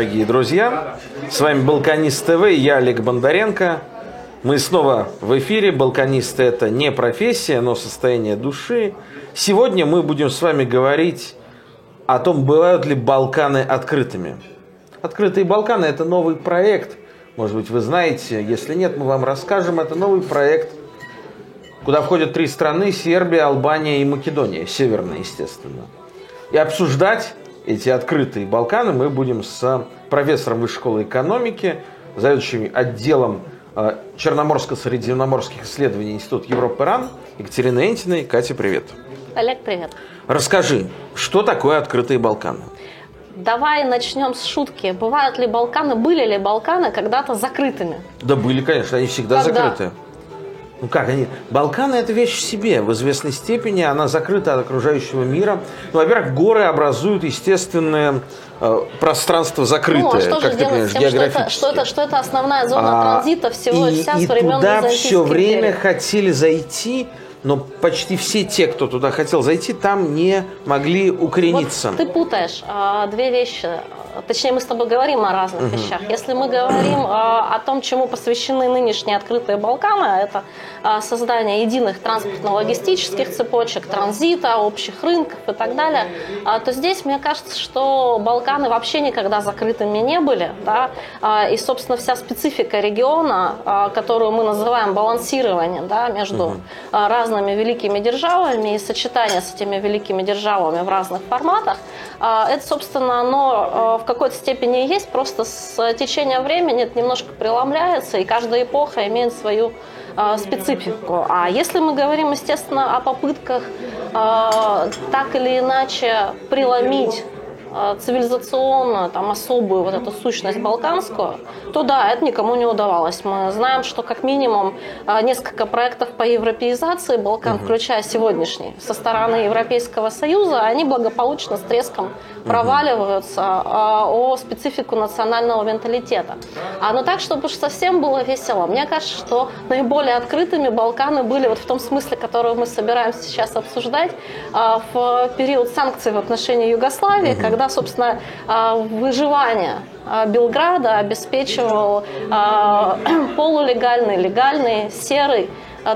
Дорогие друзья! С вами Балканист ТВ, я Олег Бондаренко. Мы снова в эфире. Балканисты – это не профессия, но состояние души. Сегодня мы будем с вами говорить о том, бывают ли Балканы открытыми. Открытые Балканы – это новый проект. Может быть, вы знаете. Если нет, мы вам расскажем. Это новый проект, куда входят три страны – Сербия, Албания и Македония. Северная, естественно. И обсуждать эти открытые Балканы мы будем с профессором Высшей школы экономики, заведующим отделом э, Черноморско-Средиземноморских исследований Института Европы РАН Екатерина Энтиной. Катя, привет. Олег, привет. Расскажи, что такое открытые Балканы? Давай начнем с шутки. Бывают ли Балканы, были ли Балканы когда-то закрытыми? Да были, конечно, они всегда Когда? закрыты. Ну как они? Балканы это вещь в себе. В известной степени она закрыта от окружающего мира. Ну, во-первых, горы образуют естественное э, пространство закрытое, ну, а что как ты понимаешь, тем, что это, географически. что, это, что это основная зона А, транзита всего и, вся и с времен туда все время империи? хотели зайти, но почти все те, кто туда хотел зайти, там не могли укорениться. Вот ты путаешь а, две вещи. Точнее, мы с тобой говорим о разных вещах. Если мы говорим а, о том, чему посвящены нынешние открытые Балканы, это а, создание единых транспортно-логистических цепочек, транзита, общих рынков и так далее, а, то здесь мне кажется, что Балканы вообще никогда закрытыми не были. Да? И, собственно, вся специфика региона, которую мы называем балансированием да, между а, разными великими державами и сочетание с этими великими державами в разных форматах, это, собственно, оно в какой-то степени и есть, просто с течением времени это немножко преломляется, и каждая эпоха имеет свою а, специфику. А если мы говорим, естественно, о попытках а, так или иначе преломить а, цивилизационную, там, особую вот эту сущность балканскую, то да, это никому не удавалось. Мы знаем, что как минимум несколько проектов по европеизации Балкан, включая сегодняшний, со стороны Европейского Союза, они благополучно с треском проваливаются а, о специфику национального менталитета. А ну так, чтобы уж совсем было весело, мне кажется, что наиболее открытыми Балканы были вот в том смысле, который мы собираемся сейчас обсуждать, а, в период санкций в отношении Югославии, когда, собственно, а, выживание Белграда обеспечивал а, полулегальный, легальный, серый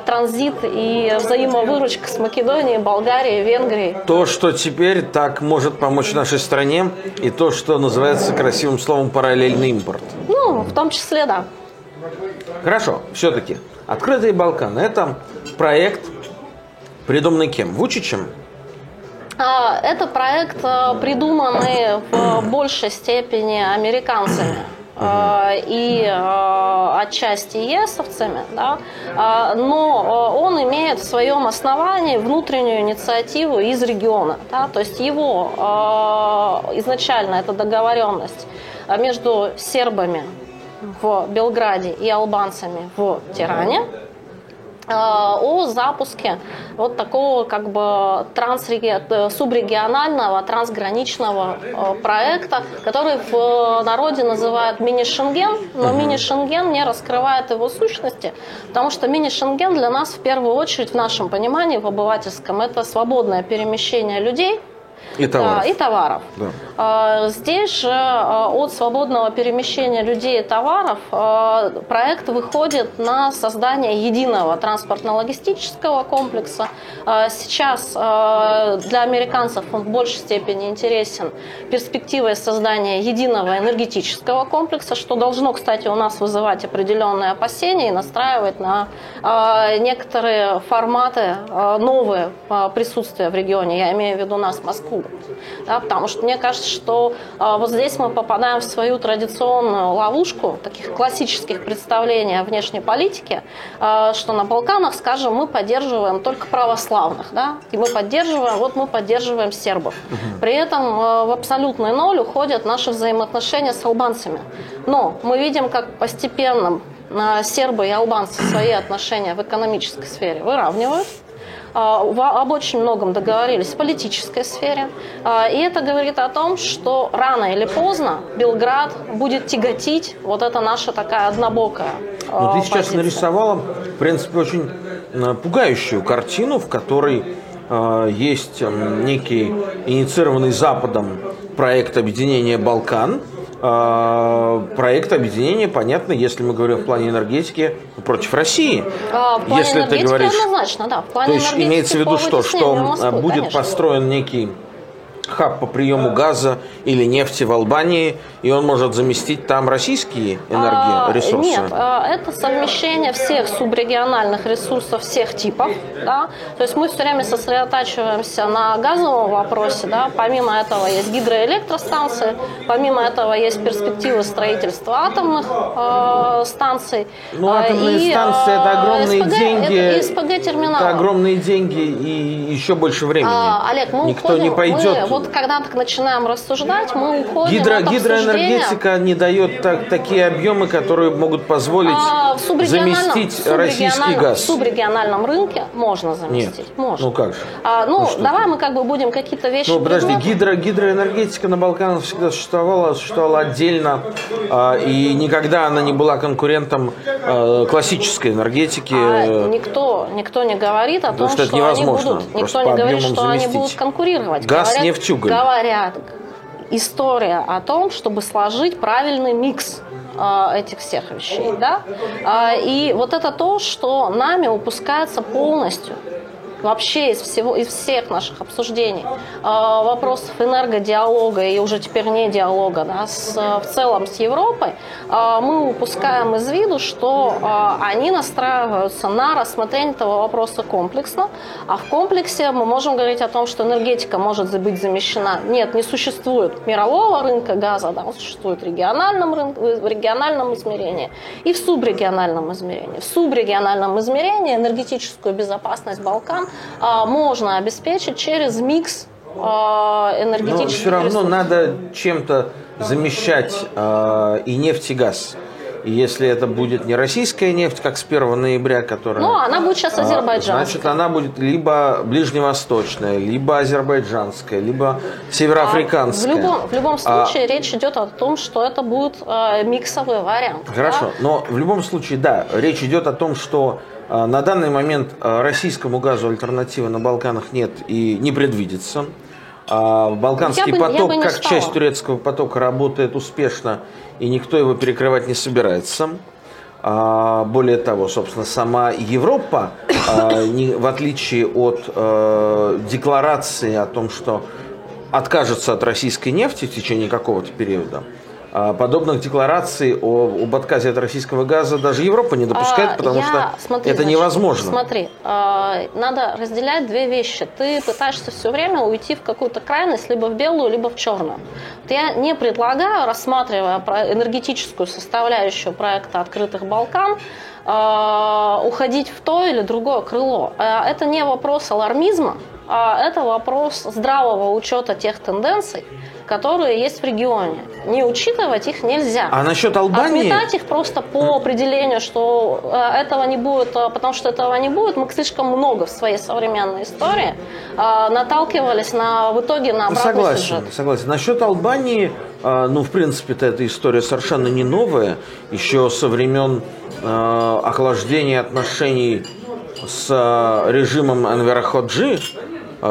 транзит и взаимовыручка с Македонией, Болгарией, Венгрией. То, что теперь так может помочь нашей стране, и то, что называется красивым словом параллельный импорт. Ну, в том числе, да. Хорошо, все-таки. Открытые Балканы – это проект, придуманный кем? Вучичем? А, Это проект, э, придуманный в большей степени американцами э, и э, отчасти ЕСовцами, да, А, но он имеет в своем основании внутреннюю инициативу из региона. Да, то есть его изначально это договоренность между сербами в Белграде и албанцами в Тиране о запуске вот такого как бы трансреги- э, субрегионального трансграничного э, проекта, который в народе называют мини-шенген, но мини-шенген не раскрывает его сущности, потому что мини-шенген для нас в первую очередь в нашем понимании, в обывательском, это свободное перемещение людей, И товаров. да, и товаров. Да. Здесь же а, от свободного перемещения людей и товаров а, проект выходит на создание единого транспортно-логистического комплекса. А, Сейчас для американцев он в большей степени интересен перспективой создания единого энергетического комплекса, что должно, кстати, у нас вызывать определенные опасения и настраивать на некоторые форматы новые присутствия в регионе. Я имею в виду нас, Москву. Да, потому что мне кажется, что а, вот здесь мы попадаем в свою традиционную ловушку таких классических представлений о внешней политике, а, что на Балканах, скажем, мы поддерживаем только православных, да, и мы поддерживаем, вот мы поддерживаем сербов. При этом а, в абсолютный ноль уходят наши взаимоотношения с албанцами. Но мы видим, как постепенно сербы и албанцы свои отношения в экономической сфере выравнивают. А, об очень многом договорились в политической сфере. А, И это говорит о том, что рано или поздно Белград будет тяготить вот это наша такая однобокая Но а, ты сейчас нарисовала, в принципе, очень э, пугающую картину, в которой э, есть некий инициированный Западом проект объединения Балкан. Э, проект объединения, понятно, если мы говорим в плане энергетики, против России. А, в плане если ты говоришь, однозначно, да. В плане то есть имеется в виду что, что э, будет конечно. построен некий хаб по приему газа или нефти в Албании, и он может заместить там российские А, энергоресурсы? Нет, а, это совмещение всех субрегиональных ресурсов всех типов. Да? То есть мы все время сосредотачиваемся на газовом вопросе. Да? Помимо этого есть гидроэлектростанции, помимо этого есть перспективы строительства атомных э, станций. Ну, А, атомные и, станции это а, огромные СПГ деньги. Это СПГ терминал. Это огромные деньги и еще больше времени. А, Олег, мы Никто уходим, не пойдет. мы вот когда так начинаем рассуждать, мы уходим Гидро, от гидроэнергетика не дает так, такие объемы, которые могут позволить А, заместить российский газ. В субрегиональном рынке можно Нет. заместить. Можно. Ну как же? А, ну, Ну что давай ты? мы как бы будем какие-то вещи... Ну, подожди, предметы- гидро, гидроэнергетика на Балканах всегда существовала, существовала отдельно, а, и никогда она не была конкурентом а, классической энергетики. А никто, никто не говорит о том, Потому что это что они невозможно, будут, никто не говорит, что они заместить. будут конкурировать. Газ, говорят, нефть, уголь. Говорят, история о том, чтобы сложить правильный микс э, этих всех вещей, да? А, И вот это то, что нами упускается полностью вообще из всего, из всех наших обсуждений э, вопросов энергодиалога и уже теперь не диалога, да, с, в целом с Европой, э, мы упускаем из виду, что э, они настраиваются на рассмотрение этого вопроса комплексно, а в комплексе мы можем говорить о том, что энергетика может быть замещена. Нет, не существует мирового рынка газа, да, он существует в региональном, рынке, в региональном измерении и в субрегиональном измерении. В субрегиональном измерении энергетическую безопасность Балкан а, можно обеспечить через микс а, Но энергетических все равно ресурсов. надо чем-то замещать а, и нефть, и газ. Если это будет не российская нефть, как с 1 ноября, которая... Ну, она будет сейчас а, азербайджанская. Значит, она будет либо ближневосточная, либо азербайджанская, либо А североафриканская. В любом, в любом А, случае речь идет о том, что это будет э, миксовый вариант. Хорошо, да? но в любом случае, да, речь идет о том, что э, на данный момент э, российскому газу альтернативы на Балканах нет и не предвидится. А Балканский Я бы- я поток, бы как стала. часть турецкого потока, работает успешно, и никто его перекрывать не собирается. А, Более того, собственно, сама Европа, а, в отличие от э, декларации о том, что откажется от российской нефти в течение какого-то периода, подобных деклараций о, об отказе от российского газа даже Европа не допускает, А, потому я- что смотри, это значит, невозможно. Смотри, а, надо разделять две вещи. Ты пытаешься все время уйти в какую-то крайность, либо в белую, либо в черную. Вот я не предлагаю, рассматривая энергетическую составляющую проекта «Открытых Балкан», а, уходить в то или другое крыло. А, Это не вопрос алармизма, а это вопрос здравого учета тех тенденций, которые есть в регионе. Не учитывать их нельзя. А насчет Албании? Отметать их просто по определению, что э, этого не будет, э, потому что этого не будет. Мы слишком много в своей современной истории э, наталкивались на, в итоге на обратный Согласен, сюжет. согласен. Насчет Албании, э, ну, в принципе-то эта история совершенно не новая. Еще со времен охлаждения отношений с режимом Энвера Ходжи,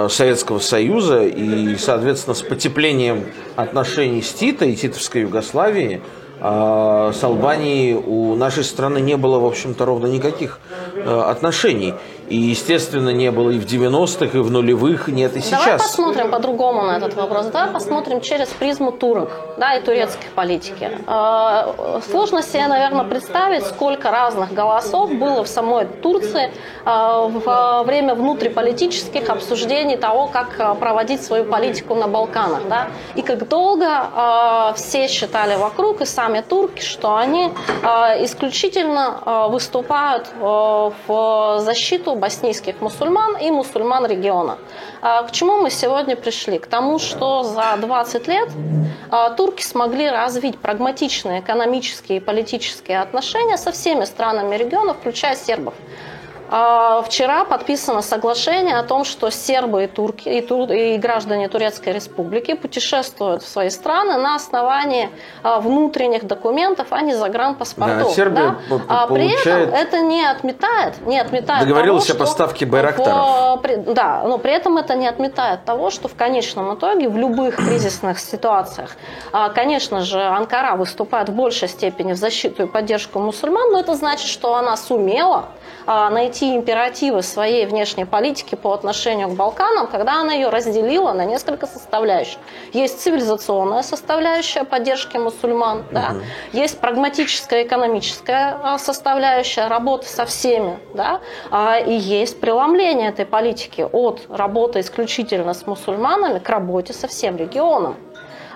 Советского Союза и, соответственно, с потеплением отношений с Тита и Титовской Югославии, э, с Албанией у нашей страны не было, в общем-то, ровно никаких э, отношений. И, естественно, не было и в 90-х, и в нулевых, нет и сейчас. Давай посмотрим по-другому на этот вопрос. Давай посмотрим через призму турок да, и турецкой политики. Э, Сложно себе, наверное, представить, сколько разных голосов было в самой Турции э, во время внутриполитических обсуждений того, как э, проводить свою политику на Балканах. Да? И как долго все считали вокруг, и сами турки, что они исключительно выступают в защиту боснийских мусульман и мусульман региона. А К чему мы сегодня пришли? К тому, что за 20 лет а, турки смогли развить прагматичные экономические и политические отношения со всеми странами региона, включая сербов. А, вчера подписано соглашение о том, что сербы и, турки, и, тур, и граждане Турецкой Республики путешествуют в свои страны на основании а, внутренних документов, а не загранпаспортов. Да, Сербия да? А при этом это не отметает, не отметает Договорилась того, о поставке байрактаров. В, да, но при этом это не отметает того, что в конечном итоге в любых кризисных ситуациях, конечно же, Анкара выступает в большей степени в защиту и поддержку мусульман, но это значит, что она сумела а, найти императивы своей внешней политики по отношению к Балканам, когда она ее разделила на несколько составляющих. Есть цивилизационная составляющая поддержки мусульман, угу. да, есть прагматическая экономическая а, составляющая работы со всеми, да, а, и есть преломление этой политики от работы исключительно с мусульманами к работе со всем регионом.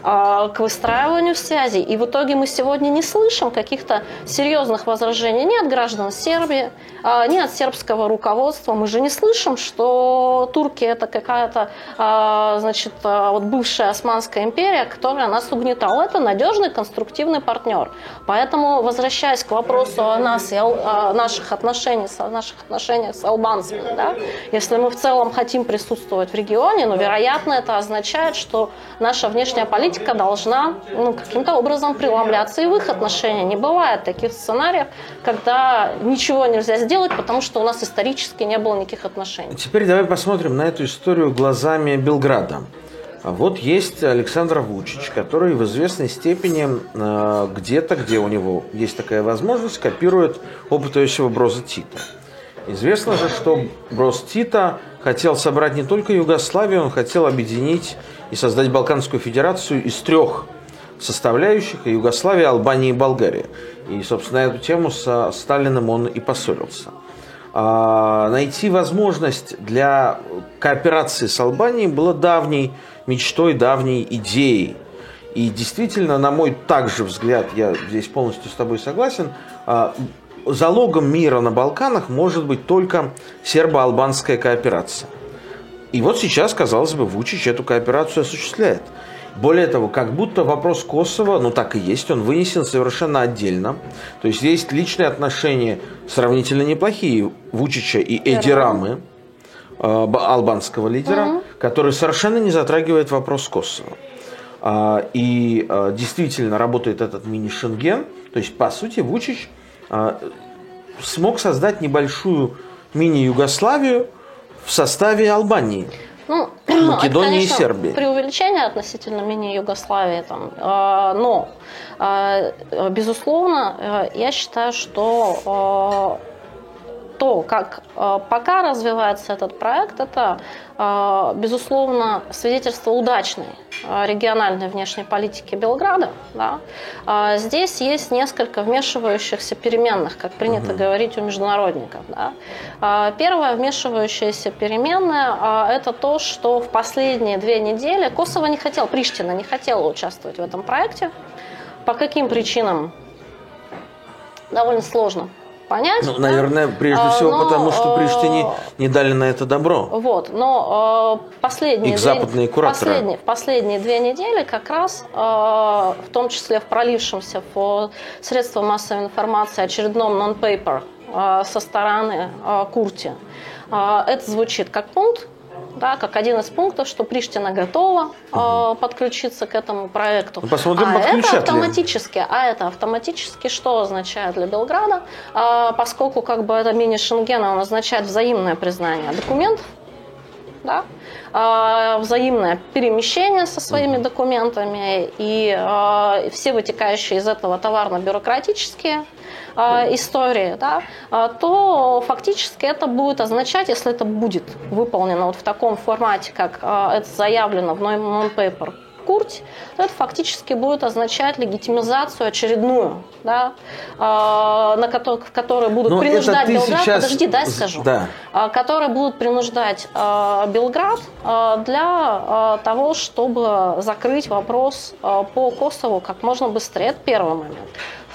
А, к выстраиванию связей. И в итоге мы сегодня не слышим каких-то серьезных возражений ни от граждан Сербии, а, ни от сербского руководства. Мы же не слышим, что турки это какая-то а, значит, вот бывшая Османская империя, которая нас угнетала. Это надежный, конструктивный партнер. Поэтому, возвращаясь к вопросу о нас и о наших отношениях, о наших отношениях с албанцами, да, если мы в целом хотим присутствовать в регионе, но, ну, вероятно, это означает, что наша внешняя политика политика должна ну, каким-то образом преломляться и в их отношения. Не бывает таких сценариев, когда ничего нельзя сделать, потому что у нас исторически не было никаких отношений. Теперь давай посмотрим на эту историю глазами Белграда. Вот есть Александр Вучич, который в известной степени э, где-то, где у него есть такая возможность, копирует опыт Иосифа Броза Тита. Известно же, что Броз Тита хотел собрать не только Югославию, он хотел объединить и создать Балканскую Федерацию из трех составляющих – Югославия, Албания и Болгария. И, собственно, эту тему со Сталиным он и поссорился. А найти возможность для кооперации с Албанией было давней мечтой, давней идеей. И действительно, на мой также взгляд, я здесь полностью с тобой согласен, а, залогом мира на Балканах может быть только сербо-албанская кооперация. И вот сейчас, казалось бы, Вучич эту кооперацию осуществляет. Более того, как будто вопрос Косово, ну так и есть, он вынесен совершенно отдельно. То есть есть личные отношения сравнительно неплохие Вучича и Эди Рамы, э, албанского лидера, угу. который совершенно не затрагивает вопрос Косово. А, и а, действительно работает этот мини-шенген. То есть, по сути, Вучич а, смог создать небольшую мини-Югославию, в составе Албании. Ну, Македонии это, конечно, и Сербии. Преувеличение относительно мини-Югославии. Там, э, но, э, безусловно, э, я считаю, что то, как э, пока развивается этот проект, это, э, безусловно, свидетельство удачной э, региональной внешней политики Белграда. Да? Здесь есть несколько вмешивающихся переменных, как принято угу. говорить у международников. Да? Первая вмешивающаяся переменная – это то, что в последние две недели Косово не хотел, Приштина не хотела участвовать в этом проекте. По каким причинам? Довольно сложно понять. Ну, наверное, прежде а, всего, но, потому что Приштине э, не дали на это добро. Вот, но э, последние, Их западные кураторы. Последние, последние две недели как раз, э, в том числе в пролившемся в средства массовой информации очередном нон-пейпер со стороны Курти, это звучит как пункт, да, как один из пунктов, что Приштина готова э, подключиться к этому проекту. Ну, посмотрим, а это автоматически, а это автоматически что означает для Белграда, э, поскольку как бы это мини-Шенген, он означает взаимное признание документов, да, э, взаимное перемещение со своими документами и э, все вытекающие из этого товарно-бюрократические истории, да, э, то фактически это будет означать, если это будет выполнено вот в таком формате, как э, это заявлено в non-paper Курть, то это фактически будет означать легитимизацию очередную, да, э, на которой, в которой будут Но принуждать Белград, сейчас... подожди, дай скажу, да. э, которые будут принуждать э, Белград э, для э, того, чтобы закрыть вопрос э, по Косову как можно быстрее. Это первый момент.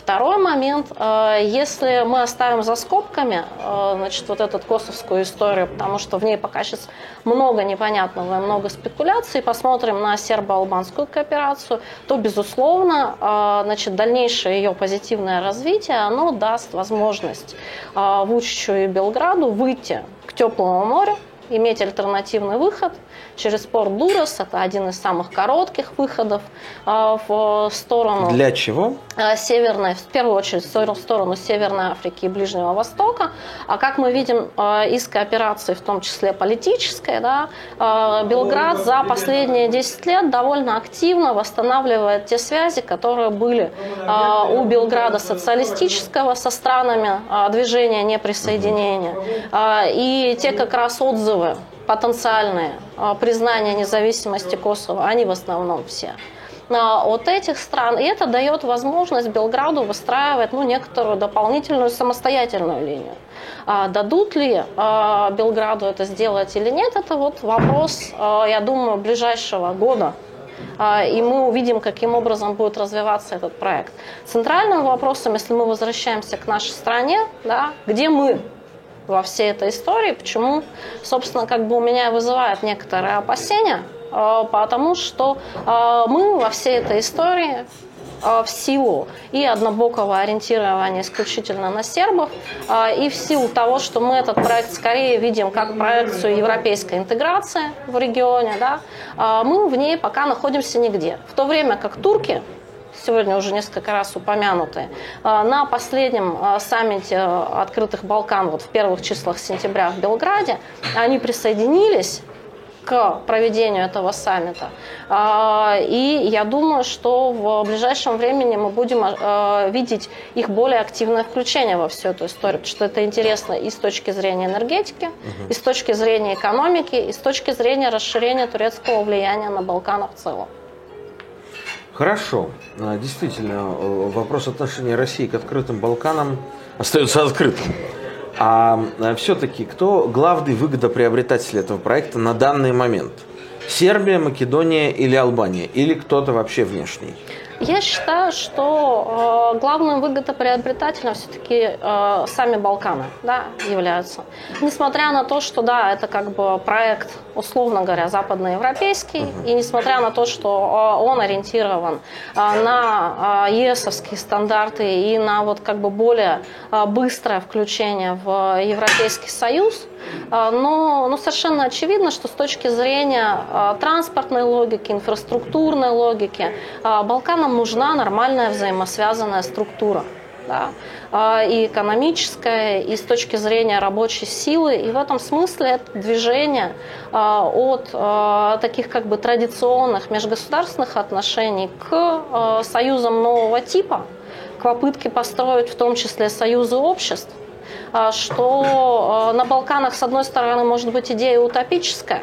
Второй момент, э, если мы оставим за скобками э, значит, вот эту косовскую историю, потому что в ней пока сейчас много непонятного и много спекуляций, посмотрим на сербо-албанскую кооперацию, то, безусловно, э, значит, дальнейшее ее позитивное развитие, оно даст возможность Вучичу и Белграду выйти к теплому морю, иметь альтернативный выход через порт Дурас. Это один из самых коротких выходов а, в сторону... Для чего? А, северной, в первую очередь, в сторону Северной Африки и Ближнего Востока. А как мы видим а, из кооперации, в том числе политической, да, Белград за последние 10 лет довольно активно восстанавливает те связи, которые были у Белграда социалистического со странами движения неприсоединения. И те как раз отзывы потенциальные а, признания независимости Косово, они в основном все а, от этих стран. И это дает возможность Белграду выстраивать ну, некоторую дополнительную самостоятельную линию. А дадут ли а, Белграду это сделать или нет, это вот вопрос, а, я думаю, ближайшего года. А, и мы увидим, каким образом будет развиваться этот проект. Центральным вопросом, если мы возвращаемся к нашей стране, да, где мы во всей этой истории, почему, собственно, как бы у меня вызывает некоторые опасения, э, потому что э, мы во всей этой истории э, в силу и однобокого ориентирования исключительно на сербов, и в силу того, что мы этот проект скорее видим как проекцию европейской интеграции в регионе, да, мы в ней пока находимся нигде. В то время как турки сегодня уже несколько раз упомянуты. А, на последнем а, саммите открытых Балкан, вот в первых числах сентября в Белграде, они присоединились к проведению этого саммита. А, и я думаю, что в ближайшем времени мы будем видеть их более активное включение во всю эту историю, потому что это интересно и с точки зрения энергетики, угу. и с точки зрения экономики, и с точки зрения расширения турецкого влияния на Балканах в целом. Хорошо. А, действительно, э, вопрос отношения России к открытым Балканам остается открытым. А, а все-таки кто главный выгодоприобретатель этого проекта на данный момент? Сербия, Македония или Албания? Или кто-то вообще внешний? Я считаю, что э, главным выгодоприобретателем все-таки э, сами Балканы да, являются. Несмотря на то, что да, это как бы проект, условно говоря, западноевропейский, и несмотря на то, что э, он ориентирован э, на э, ЕСовские стандарты и на вот как бы более быстрое включение в Европейский Союз, а, но, но совершенно очевидно, что с точки зрения а, транспортной логики, инфраструктурной логики, а, Балканам нужна нормальная взаимосвязанная структура. Да, и экономическая, и с точки зрения рабочей силы. И в этом смысле это движение от таких как бы традиционных межгосударственных отношений к союзам нового типа, к попытке построить в том числе союзы обществ, а, что а, на Балканах, с одной стороны, может быть идея утопическая,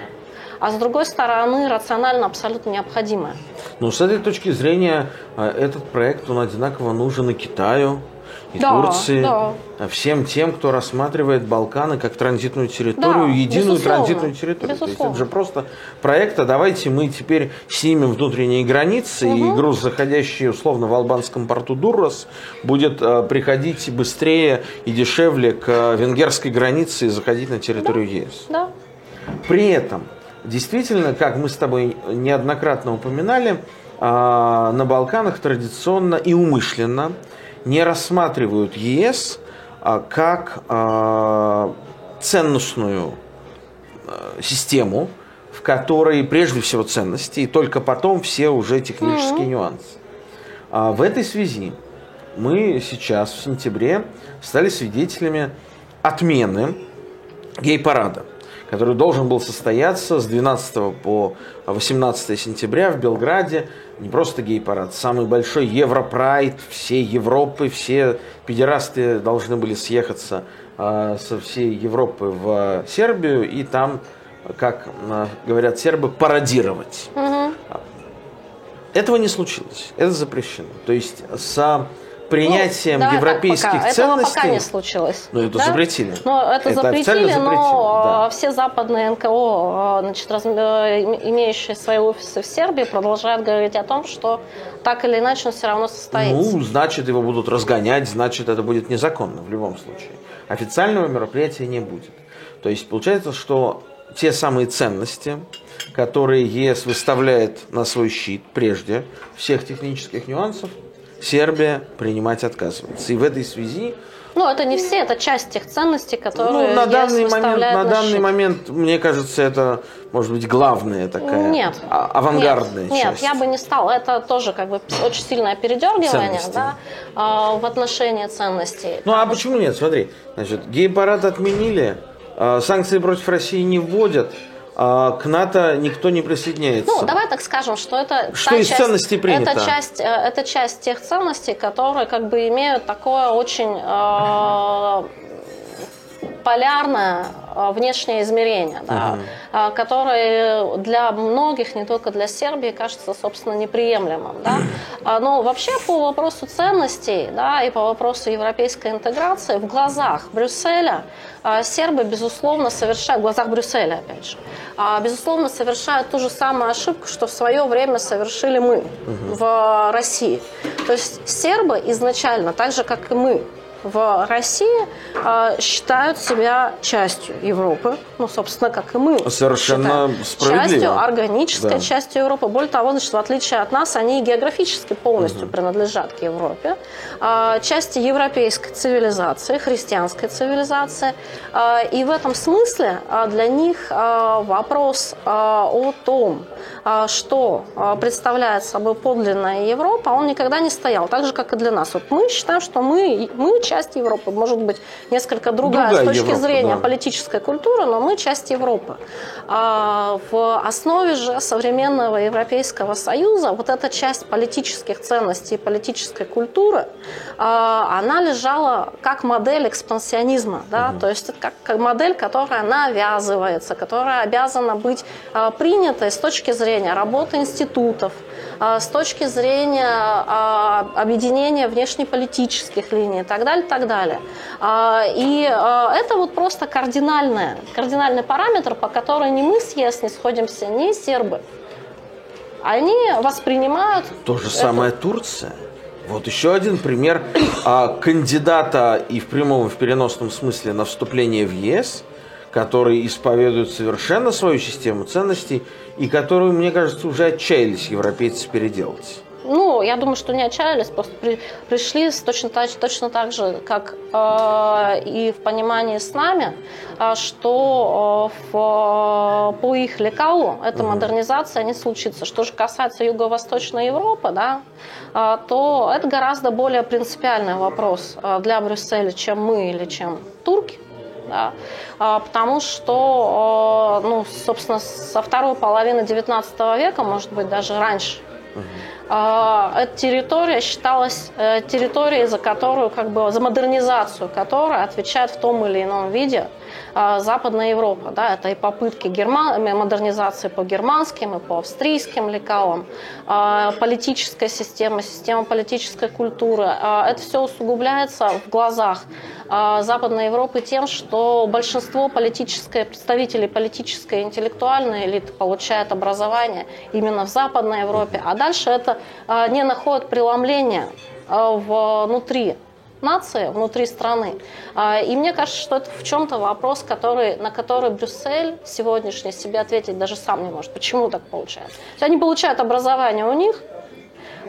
а с другой стороны, рационально абсолютно необходимая. Ну, с этой точки зрения, а, этот проект, он одинаково нужен и Китаю, и да, Турции, да. всем тем, кто рассматривает Балканы как транзитную территорию, да, единую безусловно, транзитную территорию. Безусловно. То есть это же просто проект, а давайте мы теперь снимем внутренние границы, угу. и груз, заходящий условно в албанском порту Дуррос, будет э, приходить быстрее и дешевле к венгерской границе и заходить на территорию да, ЕС. Да. При этом, действительно, как мы с тобой неоднократно упоминали, э, на Балканах традиционно и умышленно – не рассматривают ЕС а, как а, ценностную а, систему, в которой прежде всего ценности, и только потом все уже технические mm-hmm. нюансы. В этой связи мы сейчас, в сентябре, стали свидетелями отмены гей-парада который должен был состояться с 12 по 18 сентября в Белграде. Не просто гей-парад, самый большой Европрайд всей Европы, все педерасты должны были съехаться э, со всей Европы в Сербию и там, как э, говорят сербы, пародировать. Угу. Этого не случилось, это запрещено. То есть с принятием ну, европейских пока. ценностей. Этого пока не случилось. Ну, это да? запретили. Ну, это, Это запретили, но запретили, да. э, все западные НКО, э, значит, раз- э, им- имеющие свои офисы в Сербии, продолжают говорить о том, что так или иначе он все равно состоится. Ну, значит, его будут разгонять, значит, это будет незаконно в любом случае. Официального мероприятия не будет. То есть получается, что те самые ценности, которые ЕС выставляет на свой щит прежде всех технических нюансов, Сербия принимать отказывается. И в этой связи Ну, это не все, это часть тех ценностей, которые ну, на данный момент, на данный момент, мне кажется, это может быть главная такая Нет. а- авангардная нет, часть. Нет, я бы не стала. Это тоже как бы очень сильное передергивание да, а, в отношении ценностей. Ну а почему нет? Смотри, значит, гей-парад отменили, а, санкции против России не вводят, а к НАТО никто не присоединяется. Ну, давай так скажем, что это Что из часть, ценностей принято? Это часть, э, это часть тех ценностей, которые как бы имеют такое очень э, полярное э, внешнее измерение, да, э, которое для многих, не только для Сербии, кажется, собственно, неприемлемым. Да. А, Но вообще по вопросу ценностей да, и по вопросу европейской интеграции в глазах Брюсселя сербы, безусловно, совершают, в глазах Брюсселя, опять же, а, безусловно, совершают ту же самую ошибку, что в свое время совершили мы в России. То есть сербы изначально, так же, как и мы, в России а, считают себя частью Европы, ну, собственно, как и мы. Совершенно считаем. справедливо. Частью, органической Да. частью Европы. Более того, значит, в отличие от нас, они географически полностью принадлежат к Европе. А, части европейской цивилизации, христианской цивилизации. А, И в этом смысле а, для них а, вопрос а, о том, что а, представляет собой подлинная Европа, он никогда не стоял, так же, как и для нас. Вот мы считаем, что мы, мы часть Европы, может быть, несколько другая, Другая с точки Европа, зрения да. политической культуры, но мы часть Европы. А, В основе же современного Европейского Союза вот эта часть политических ценностей и политической культуры, а, она лежала как модель экспансионизма, да, то есть как, модель, которая навязывается, которая обязана быть а, принятой с точки зрения работы институтов, а, с точки зрения а, объединения внешнеполитических линий и так далее, так далее. А, И это вот просто кардинальное, кардинальный параметр, по которому ни мы с ЕС не сходимся, ни сербы. Они воспринимают... То же это- самое Турция. Вот еще один пример кандидата и в прямом, и в переносном смысле на вступление в ЕС, который исповедует совершенно свою систему ценностей и которую, мне кажется, уже отчаялись европейцы переделать. Ну, я думаю, что не отчаялись, просто при- пришли с точно, так, точно так же, как э, и в понимании с нами, э, что э, в, по их лекалу эта модернизация не случится. Что же касается Юго-Восточной Европы, да, э, то это гораздо более принципиальный вопрос э, для Брюсселя, чем мы или чем турки. Да, потому что, э, ну, собственно, со второй половины XIX века, может быть, даже раньше, а, эта территория считалась э, территорией, за которую, как бы, за модернизацию которой отвечает в том или ином виде а, Западная Европа. Да, это и попытки герман... модернизации по германским и по австрийским лекалам, а, политическая система, система политической культуры. А, Это все усугубляется в глазах а, Западной Европы тем, что большинство политической, представителей политической и интеллектуальной элиты получают образование именно в Западной Европе, а дальше это а, не находит преломления а, внутри нации, внутри страны. А, И мне кажется, что это в чем-то вопрос, который, на который Брюссель сегодняшний себе ответить даже сам не может. Почему так получается? Они получают образование у них,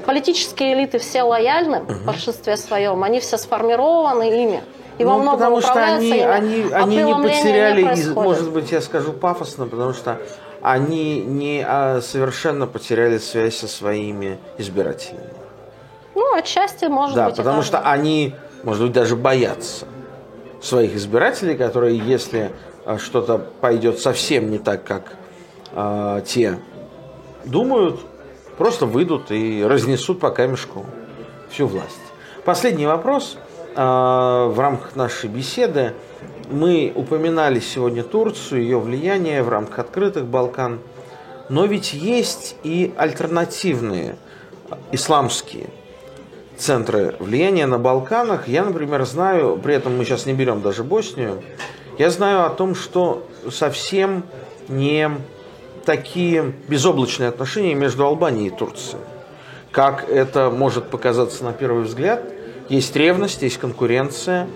политические элиты все лояльны в большинстве своем, они все сформированы ими. И во Ну, многом потому что они, ими, они, а они не потеряли, происходит. может быть, я скажу пафосно, потому что они не а, совершенно потеряли связь со своими избирателями. Ну, отчасти, может Да, быть, и потому что они, может быть, даже боятся своих избирателей, которые, если а, что-то пойдет совсем не так, как а, те думают, просто выйдут и разнесут по камешку всю власть. Последний вопрос а, в рамках нашей беседы. Мы упоминали сегодня Турцию, ее влияние в рамках открытых Балкан. Но ведь есть и альтернативные исламские центры влияния на Балканах. Я, например, знаю, при этом мы сейчас не берем даже Боснию, я знаю о том, что совсем не такие безоблачные отношения между Албанией и Турцией. Как это может показаться на первый взгляд, есть ревность, есть конкуренция.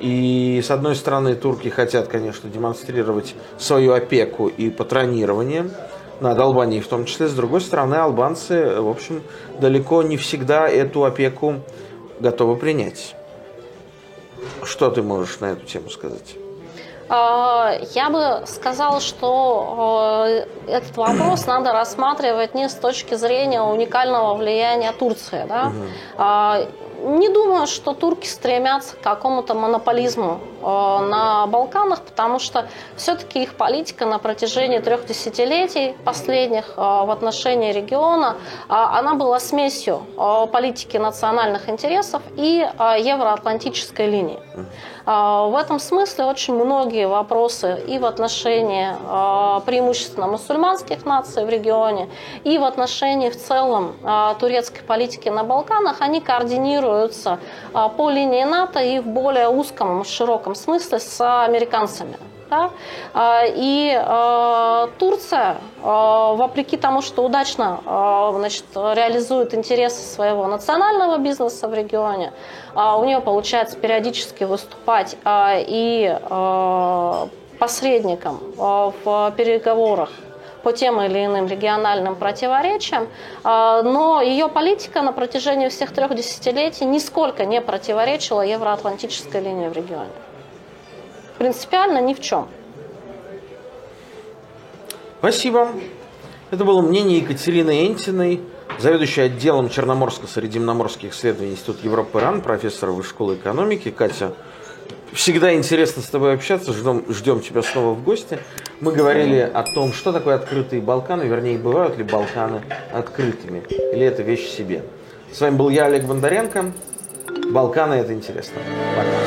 И, с одной стороны, турки хотят, конечно, демонстрировать свою опеку и патронирование над Албанией в том числе. С другой стороны, албанцы, в общем, далеко не всегда эту опеку готовы принять. Что ты можешь на эту тему сказать? А, я бы сказала, что э, этот вопрос надо рассматривать не с точки зрения уникального влияния Турции. Да? Угу. Не думаю, что турки стремятся к какому-то монополизму э, на Балканах, потому что все-таки их политика на протяжении трех десятилетий последних э, в отношении региона, она была смесью политики национальных интересов и евроатлантической линии. В этом смысле очень многие вопросы и в отношении преимущественно мусульманских наций в регионе, и в отношении в целом турецкой политики на Балканах, они координируются по линии НАТО и в более узком, широком смысле с американцами. Да? А, и а, Турция, а, вопреки тому, что удачно значит, реализует интересы своего национального бизнеса в регионе, у нее получается периодически выступать и посредником в переговорах по тем или иным региональным противоречиям, но ее политика на протяжении всех трех десятилетий нисколько не противоречила евроатлантической линии в регионе принципиально ни в чем. Спасибо. Это было мнение Екатерины Энтиной, заведующей отделом Черноморско-Средиземноморских исследований Института Европы РАН, профессора Высшей школы экономики. Катя, всегда интересно с тобой общаться, ждем, ждем тебя снова в гости. Мы говорили о том, что такое открытые Балканы, вернее, бывают ли Балканы открытыми, или это вещь в себе. С вами был я, Олег Бондаренко. Балканы – это интересно. Пока.